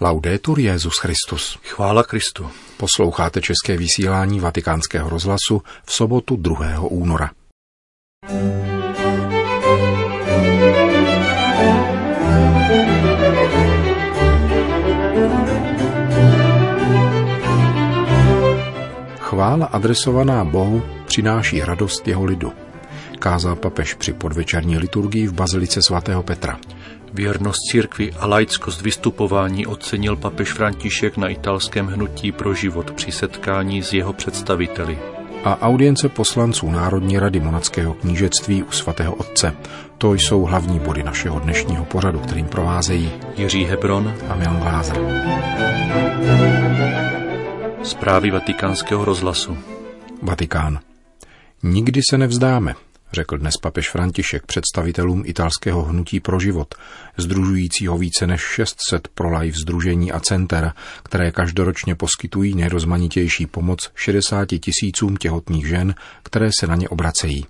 Laudetur Jezus Christus. Chvála Kristu. Posloucháte české vysílání Vatikánského rozhlasu v sobotu 2. února. Chvála adresovaná Bohu přináší radost jeho lidu. Kázal papež při podvečerní liturgii v Bazilice svatého Petra. Věrnost církvi a laickost vystupování ocenil papež František na italském hnutí pro život při setkání s jeho představiteli. A audience poslanců Národní rady monackého knížectví u svatého otce. To jsou hlavní body našeho dnešního pořadu, kterým provázejí Jiří Hebron a Milan Glázer. Zprávy vatikánského rozhlasu. Vatikán. Nikdy se nevzdáme, řekl dnes papež František představitelům italského hnutí pro život, združujícího více než 600 pro-life združení a center, které každoročně poskytují nejrozmanitější pomoc 60 tisícům těhotných žen, které se na ně obracejí.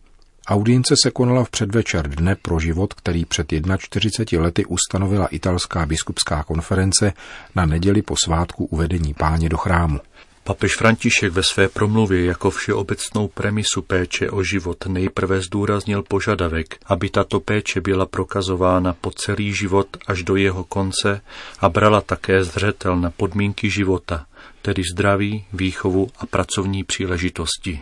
Audience se konala v předvečer Dne pro život, který před 41 lety ustanovila italská biskupská konference na neděli po svátku uvedení páně do chrámu. Papež František ve své promluvě jako všeobecnou premisu péče o život nejprve zdůraznil požadavek, aby tato péče byla prokazována po celý život až do jeho konce a brala také zřetel na podmínky života, tedy zdraví, výchovu a pracovní příležitosti.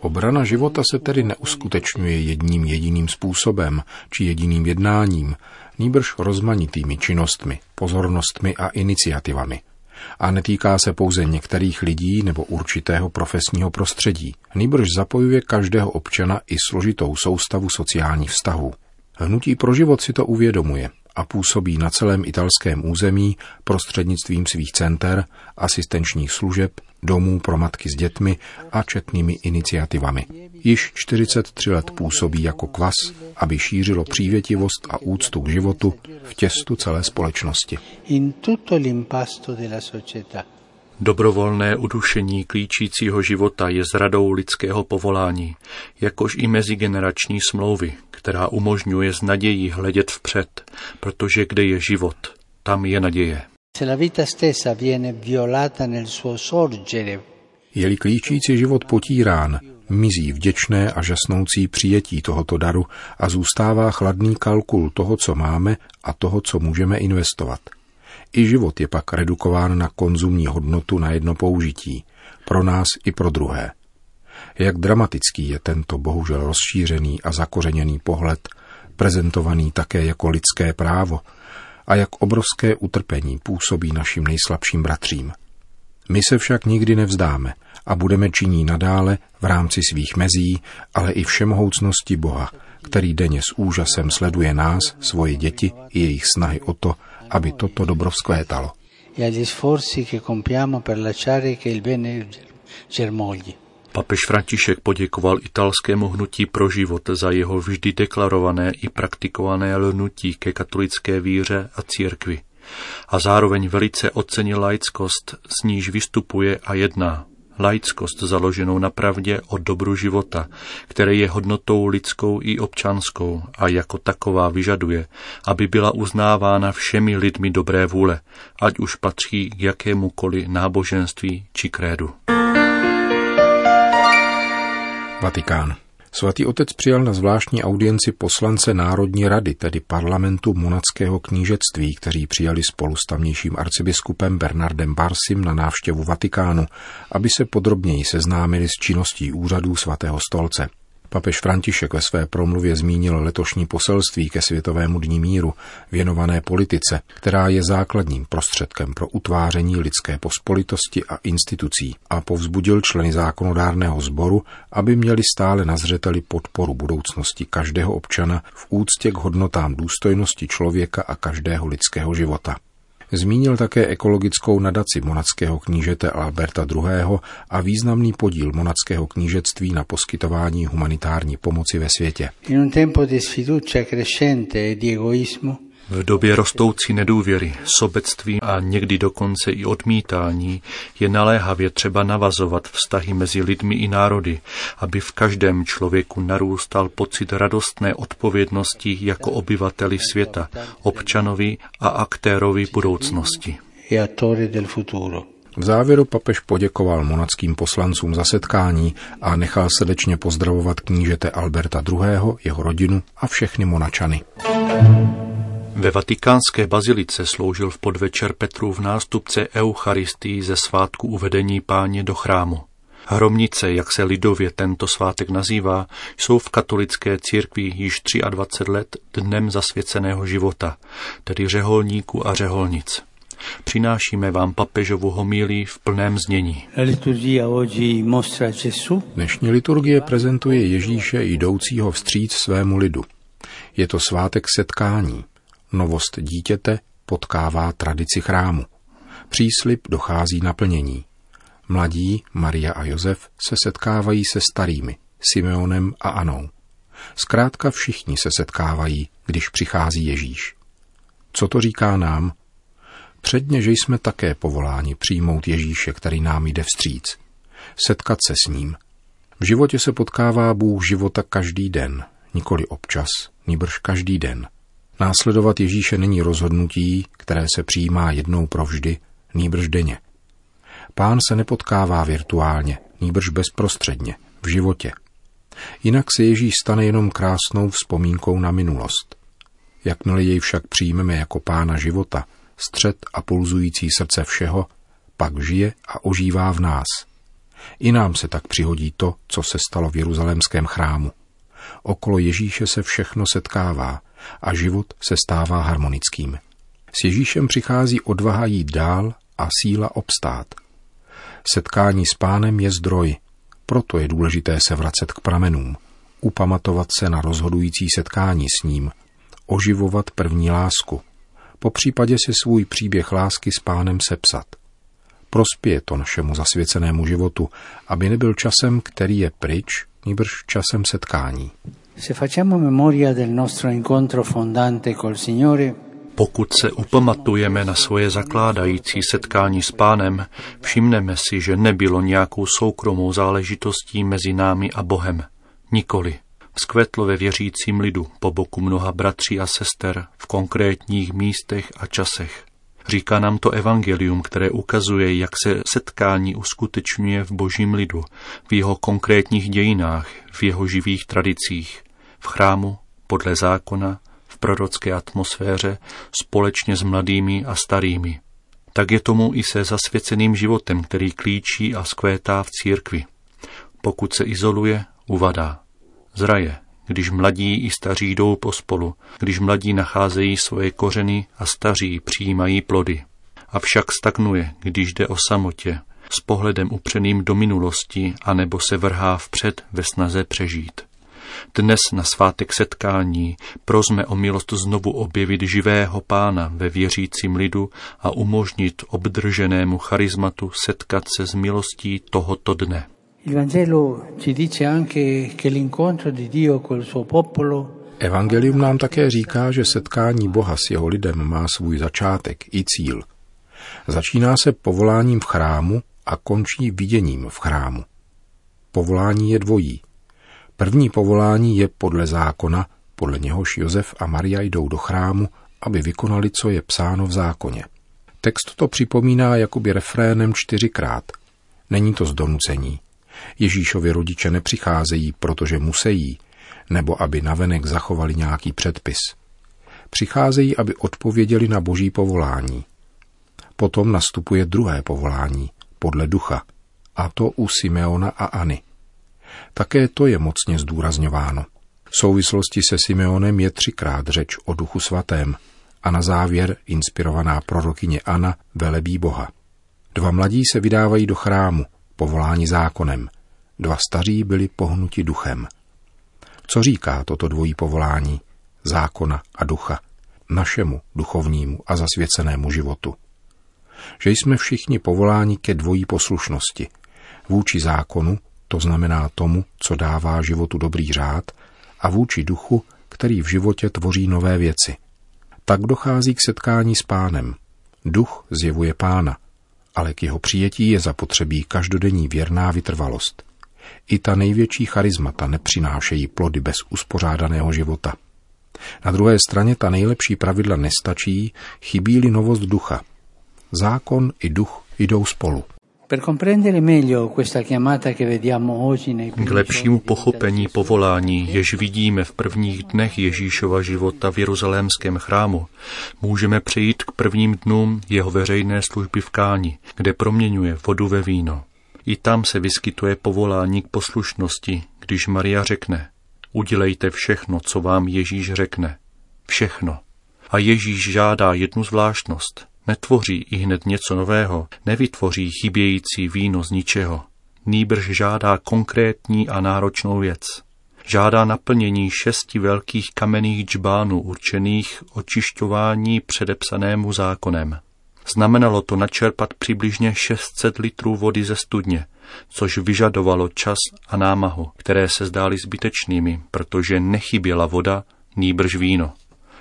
Obrana života se tedy neuskutečňuje jedním jediným způsobem či jediným jednáním, nýbrž rozmanitými činnostmi, pozornostmi a iniciativami. A netýká se pouze některých lidí nebo určitého profesního prostředí, nýbrž zapojuje každého občana i složitou soustavu sociálních vztahů. Hnutí pro život si to uvědomuje a působí na celém italském území prostřednictvím svých center, asistenčních služeb, domů pro matky s dětmi a četnými iniciativami. Již 43 let působí jako kvas, aby šířilo přívětivost a úctu k životu v těstu celé společnosti. Dobrovolné udušení klíčícího života je zradou lidského povolání, jakož i mezigenerační smlouvy, která umožňuje s nadějí hledět vpřed, protože kde je život, tam je naděje. Je-li klíčící život potírán, mizí vděčné a žasnoucí přijetí tohoto daru a zůstává chladný kalkul toho, co máme a toho, co můžeme investovat. I život je pak redukován na konzumní hodnotu na jedno použití, pro nás i pro druhé. Jak dramatický je tento bohužel rozšířený a zakořeněný pohled, prezentovaný také jako lidské právo, a jak obrovské utrpení působí našim nejslabším bratřím. My se však nikdy nevzdáme a budeme činí nadále v rámci svých mezí, ale i všemohoucnosti Boha, který denně s úžasem sleduje nás, svoje děti i jejich snahy o to, aby toto dobro vzkvétalo. Papež František poděkoval italskému hnutí pro život za jeho vždy deklarované i praktikované lnutí ke katolické víře a církvi. A zároveň velice ocenil laickost, s níž vystupuje a jedná. Laickost založenou na pravdě o dobru života, které je hodnotou lidskou i občanskou a jako taková vyžaduje, aby byla uznávána všemi lidmi dobré vůle, ať už patří k jakémukoliv náboženství či krédu. Vatikán. Svatý otec přijal na zvláštní audienci poslance Národní rady, tedy parlamentu monackého knížectví, kteří přijali spolu s tamnějším arcibiskupem Bernardem Barsim na návštěvu Vatikánu, aby se podrobněji seznámili s činností úřadů svatého stolce. Papež František ve své promluvě zmínil letošní poselství ke Světovému dní míru, věnované politice, která je základním prostředkem pro utváření lidské pospolitosti a institucí a povzbudil členy zákonodárného sboru, aby měli stále na zřeteli podporu budoucnosti každého občana v úctě k hodnotám důstojnosti člověka a každého lidského života. Zmínil také ekologickou nadaci monackého knížete Alberta II. a významný podíl monackého knížectví na poskytování humanitární pomoci ve světě. E V době rostoucí nedůvěry, sobectví a někdy dokonce i odmítání je naléhavě třeba navazovat vztahy mezi lidmi i národy, aby v každém člověku narůstal pocit radostné odpovědnosti jako obyvateli světa, občanovi a aktérovi budoucnosti. V závěru papež poděkoval monackým poslancům za setkání a nechal srdečně pozdravovat knížete Alberta II., jeho rodinu a všechny monačany. Ve vatikánské bazilice sloužil v podvečer Petru v nástupce Eucharistii ze svátku uvedení páně do chrámu. Hromnice, jak se lidově tento svátek nazývá, jsou v katolické církvi již 23 let dnem zasvěceného života, tedy řeholníků a řeholnic. Přinášíme vám papežovu homílí v plném znění. Dnešní liturgie prezentuje Ježíše jdoucího vstříc svému lidu. Je to svátek setkání. Novost dítěte potkává tradici chrámu. Příslip dochází naplnění. Mladí Maria a Josef se setkávají se starými, Simeonem a Anou. Zkrátka všichni se setkávají, když přichází Ježíš. Co to říká nám? Předně, že jsme také povoláni přijmout Ježíše, který nám jde vstříc. Setkat se s ním. V životě se potkává Bůh života každý den, nikoli občas, níbrž každý den. Následovat Ježíše není rozhodnutí, které se přijímá jednou provždy, nýbrž denně. Pán se nepotkává virtuálně, nýbrž bezprostředně, v životě. Jinak se Ježíš stane jenom krásnou vzpomínkou na minulost. Jakmile jej však přijmeme jako pána života, střed a pulzující srdce všeho, pak žije a ožívá v nás. I nám se tak přihodí to, co se stalo v jeruzalémském chrámu. Okolo Ježíše se všechno setkává a život se stává harmonickým. S Ježíšem přichází odvaha jít dál a síla obstát. Setkání s pánem je zdroj, proto je důležité se vracet k pramenům, upamatovat se na rozhodující setkání s ním, oživovat první lásku, po případě si svůj příběh lásky s pánem sepsat. Prospěje to našemu zasvěcenému životu, aby nebyl časem, který je pryč, nýbrž časem setkání. Pokud se upamatujeme na svoje zakládající setkání s pánem, všimneme si, že nebylo nějakou soukromou záležitostí mezi námi a Bohem. Nikoli vzkvetlo ve věřícím lidu po boku mnoha bratří a sester v konkrétních místech a časech. Říká nám to evangelium, které ukazuje, jak se setkání uskutečňuje v božím lidu, v jeho konkrétních dějinách, v jeho živých tradicích, v chrámu, podle zákona, v prorocké atmosféře, společně s mladými a starými. Tak je tomu i se zasvěceným životem, který klíčí a skvétá v církvi. Pokud se izoluje, uvadá zraje, když mladí i staří jdou pospolu, když mladí nacházejí svoje kořeny a staří přijímají plody. Avšak stagnuje, když jde o samotě, s pohledem upřeným do minulosti, anebo se vrhá vpřed ve snaze přežít. Dnes na svátek setkání prosme o milost znovu objevit živého pána ve věřícím lidu a umožnit obdrženému charizmatu setkat se s milostí tohoto dne. Il Vangelo ci dice anche che l'incontro di Dio col suo popolo Evangelium nám také říká, že setkání Boha s jeho lidem má svůj začátek i cíl. Začíná se povoláním v chrámu a končí viděním v chrámu. Povolání je dvojí. První povolání je podle zákona, podle něhož Josef a Maria jdou do chrámu, aby vykonali, co je psáno v zákoně. Text to připomíná jakoby refrénem čtyřikrát. Není to z donucení. Ježíšovi rodiče nepřicházejí, protože musí, nebo aby navenek zachovali nějaký předpis. Přicházejí, aby odpověděli na boží povolání. Potom nastupuje druhé povolání, podle ducha, a to u Simeona a Ani. Také to je mocně zdůrazňováno. V souvislosti se Simeonem je třikrát řeč o duchu svatém a na závěr inspirovaná prorokyně Ana velebí Boha. Dva mladí se vydávají do chrámu, povoláni zákonem. Dva staří byli pohnuti duchem. Co říká toto dvojí povolání, zákona a ducha, našemu duchovnímu a zasvěcenému životu? Že jsme všichni povoláni ke dvojí poslušnosti. Vůči zákonu, to znamená tomu, co dává životu dobrý řád, a vůči duchu, který v životě tvoří nové věci. Tak dochází k setkání s pánem. Duch zjevuje pána, ale k jeho přijetí je zapotřebí každodenní věrná vytrvalost. I ta největší charizmata nepřinášejí plody bez uspořádaného života. Na druhé straně ta nejlepší pravidla nestačí, chybí-li novost ducha. Zákon i duch jdou spolu. K lepšímu pochopení povolání, jež vidíme v prvních dnech Ježíšova života v Jeruzalémském chrámu, můžeme přejít k prvním dnům jeho veřejné služby v Káni, kde proměňuje vodu ve víno. I tam se vyskytuje povolání k poslušnosti, když Maria řekne, udělejte všechno, co vám Ježíš řekne. Všechno. A Ježíš žádá jednu zvláštnost. Netvoří i hned něco nového, nevytvoří chybějící víno z ničeho. Nýbrž žádá konkrétní a náročnou věc. Žádá naplnění šesti velkých kamenných džbánů určených očišťování předepsanému zákonem. Znamenalo to načerpat přibližně 600 litrů vody ze studně, což vyžadovalo čas a námahu, které se zdály zbytečnými, protože nechyběla voda, nýbrž víno.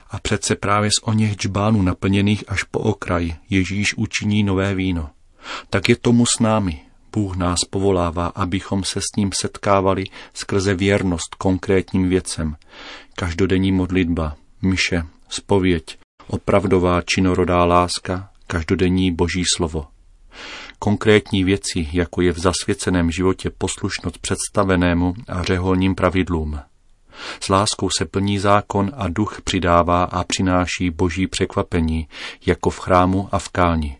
A přece právě z o něch džbánů naplněných až po okraj Ježíš učiní nové víno. Tak je tomu s námi. Bůh nás povolává, abychom se s ním setkávali skrze věrnost konkrétním věcem. Každodenní modlitba, myše, spověď, opravdová činorodá láska, každodenní boží slovo. Konkrétní věci, jako je v zasvěceném životě poslušnost představenému a řeholním pravidlům. S láskou se plní zákon a duch přidává a přináší boží překvapení, jako v chrámu a v káni.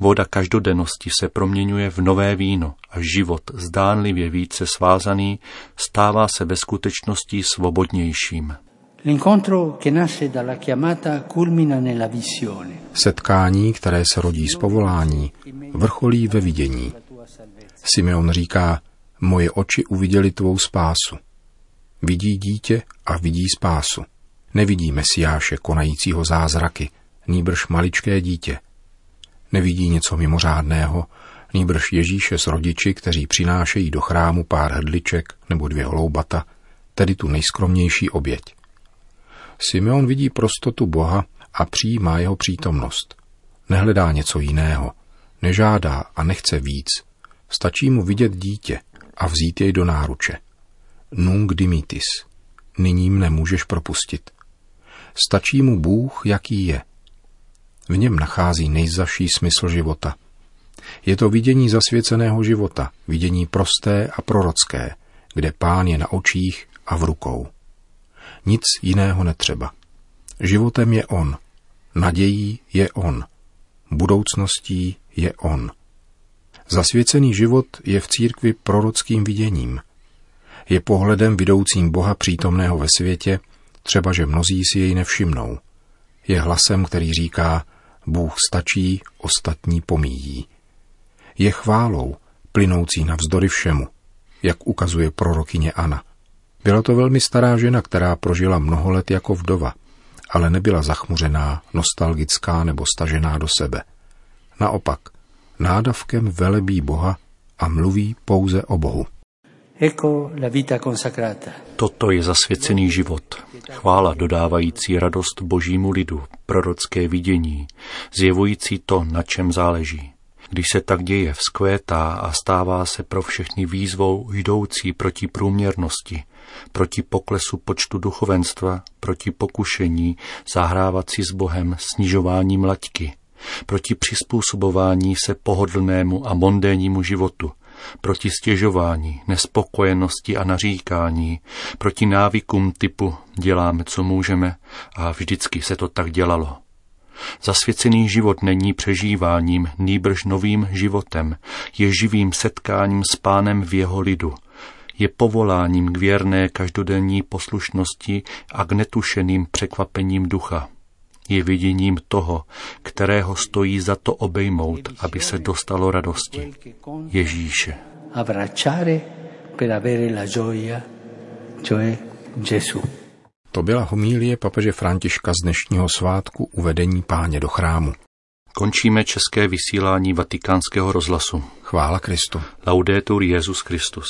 Voda každodennosti se proměňuje v nové víno a život zdánlivě více svázaný stává se ve skutečnosti svobodnějším. Setkání, které se rodí z povolání, vrcholí ve vidění. Simeon říká, moje oči uviděli tvou spásu. Vidí dítě a vidí spásu. Nevidí Mesiáše konajícího zázraky, nýbrž maličké dítě. Nevidí něco mimořádného, nýbrž Ježíše s rodiči, kteří přinášejí do chrámu pár hrdliček nebo dvě holoubata, tedy tu nejskromnější oběť. Simeon vidí prostotu Boha a přijímá jeho přítomnost. Nehledá něco jiného, nežádá a nechce víc. Stačí mu vidět dítě a vzít jej do náruče. Nunc dimitis. Nyní mne můžeš propustit. Stačí mu Bůh, jaký je. V něm nachází nejzavší smysl života. Je to vidění zasvěceného života, vidění prosté a prorocké, kde pán je na očích a v rukou. Nic jiného netřeba. Životem je on, nadějí je on, budoucností je on. Zasvěcený život je v církvi prorockým viděním – je pohledem vidoucím Boha přítomného ve světě, třeba že mnozí si jej nevšimnou. Je hlasem, který říká, Bůh stačí, ostatní pomíjí. Je chválou, plynoucí navzdory všemu, jak ukazuje prorokyně Ana. Byla to velmi stará žena, která prožila mnoho let jako vdova, ale nebyla zachmuřená, nostalgická nebo stažená do sebe. Naopak, nádavkem velebí Boha a mluví pouze o Bohu. Toto je zasvěcený život, chvála dodávající radost božímu lidu, prorocké vidění, zjevující to, na čem záleží. Když se tak děje, vzkvétá a stává se pro všechny výzvou jdoucí proti průměrnosti, proti poklesu počtu duchovenstva, proti pokušení zahrávat si s Bohem snižování laťky, proti přizpůsobování se pohodlnému a mondénnímu životu – proti stěžování, nespokojenosti a naříkání, proti návykům typu děláme, co můžeme a vždycky se to tak dělalo. Zasvěcený život není přežíváním, nýbrž novým životem, je živým setkáním s pánem v jeho lidu, je povoláním k věrné každodenní poslušnosti a k netušeným překvapením ducha je viděním toho, kterého stojí za to obejmout, aby se dostalo radosti. Ježíše. To byla homílie papeže Františka z dnešního svátku uvedení páně do chrámu. Končíme české vysílání vatikánského rozhlasu. Chvála Kristu. Laudetur Jezus Christus.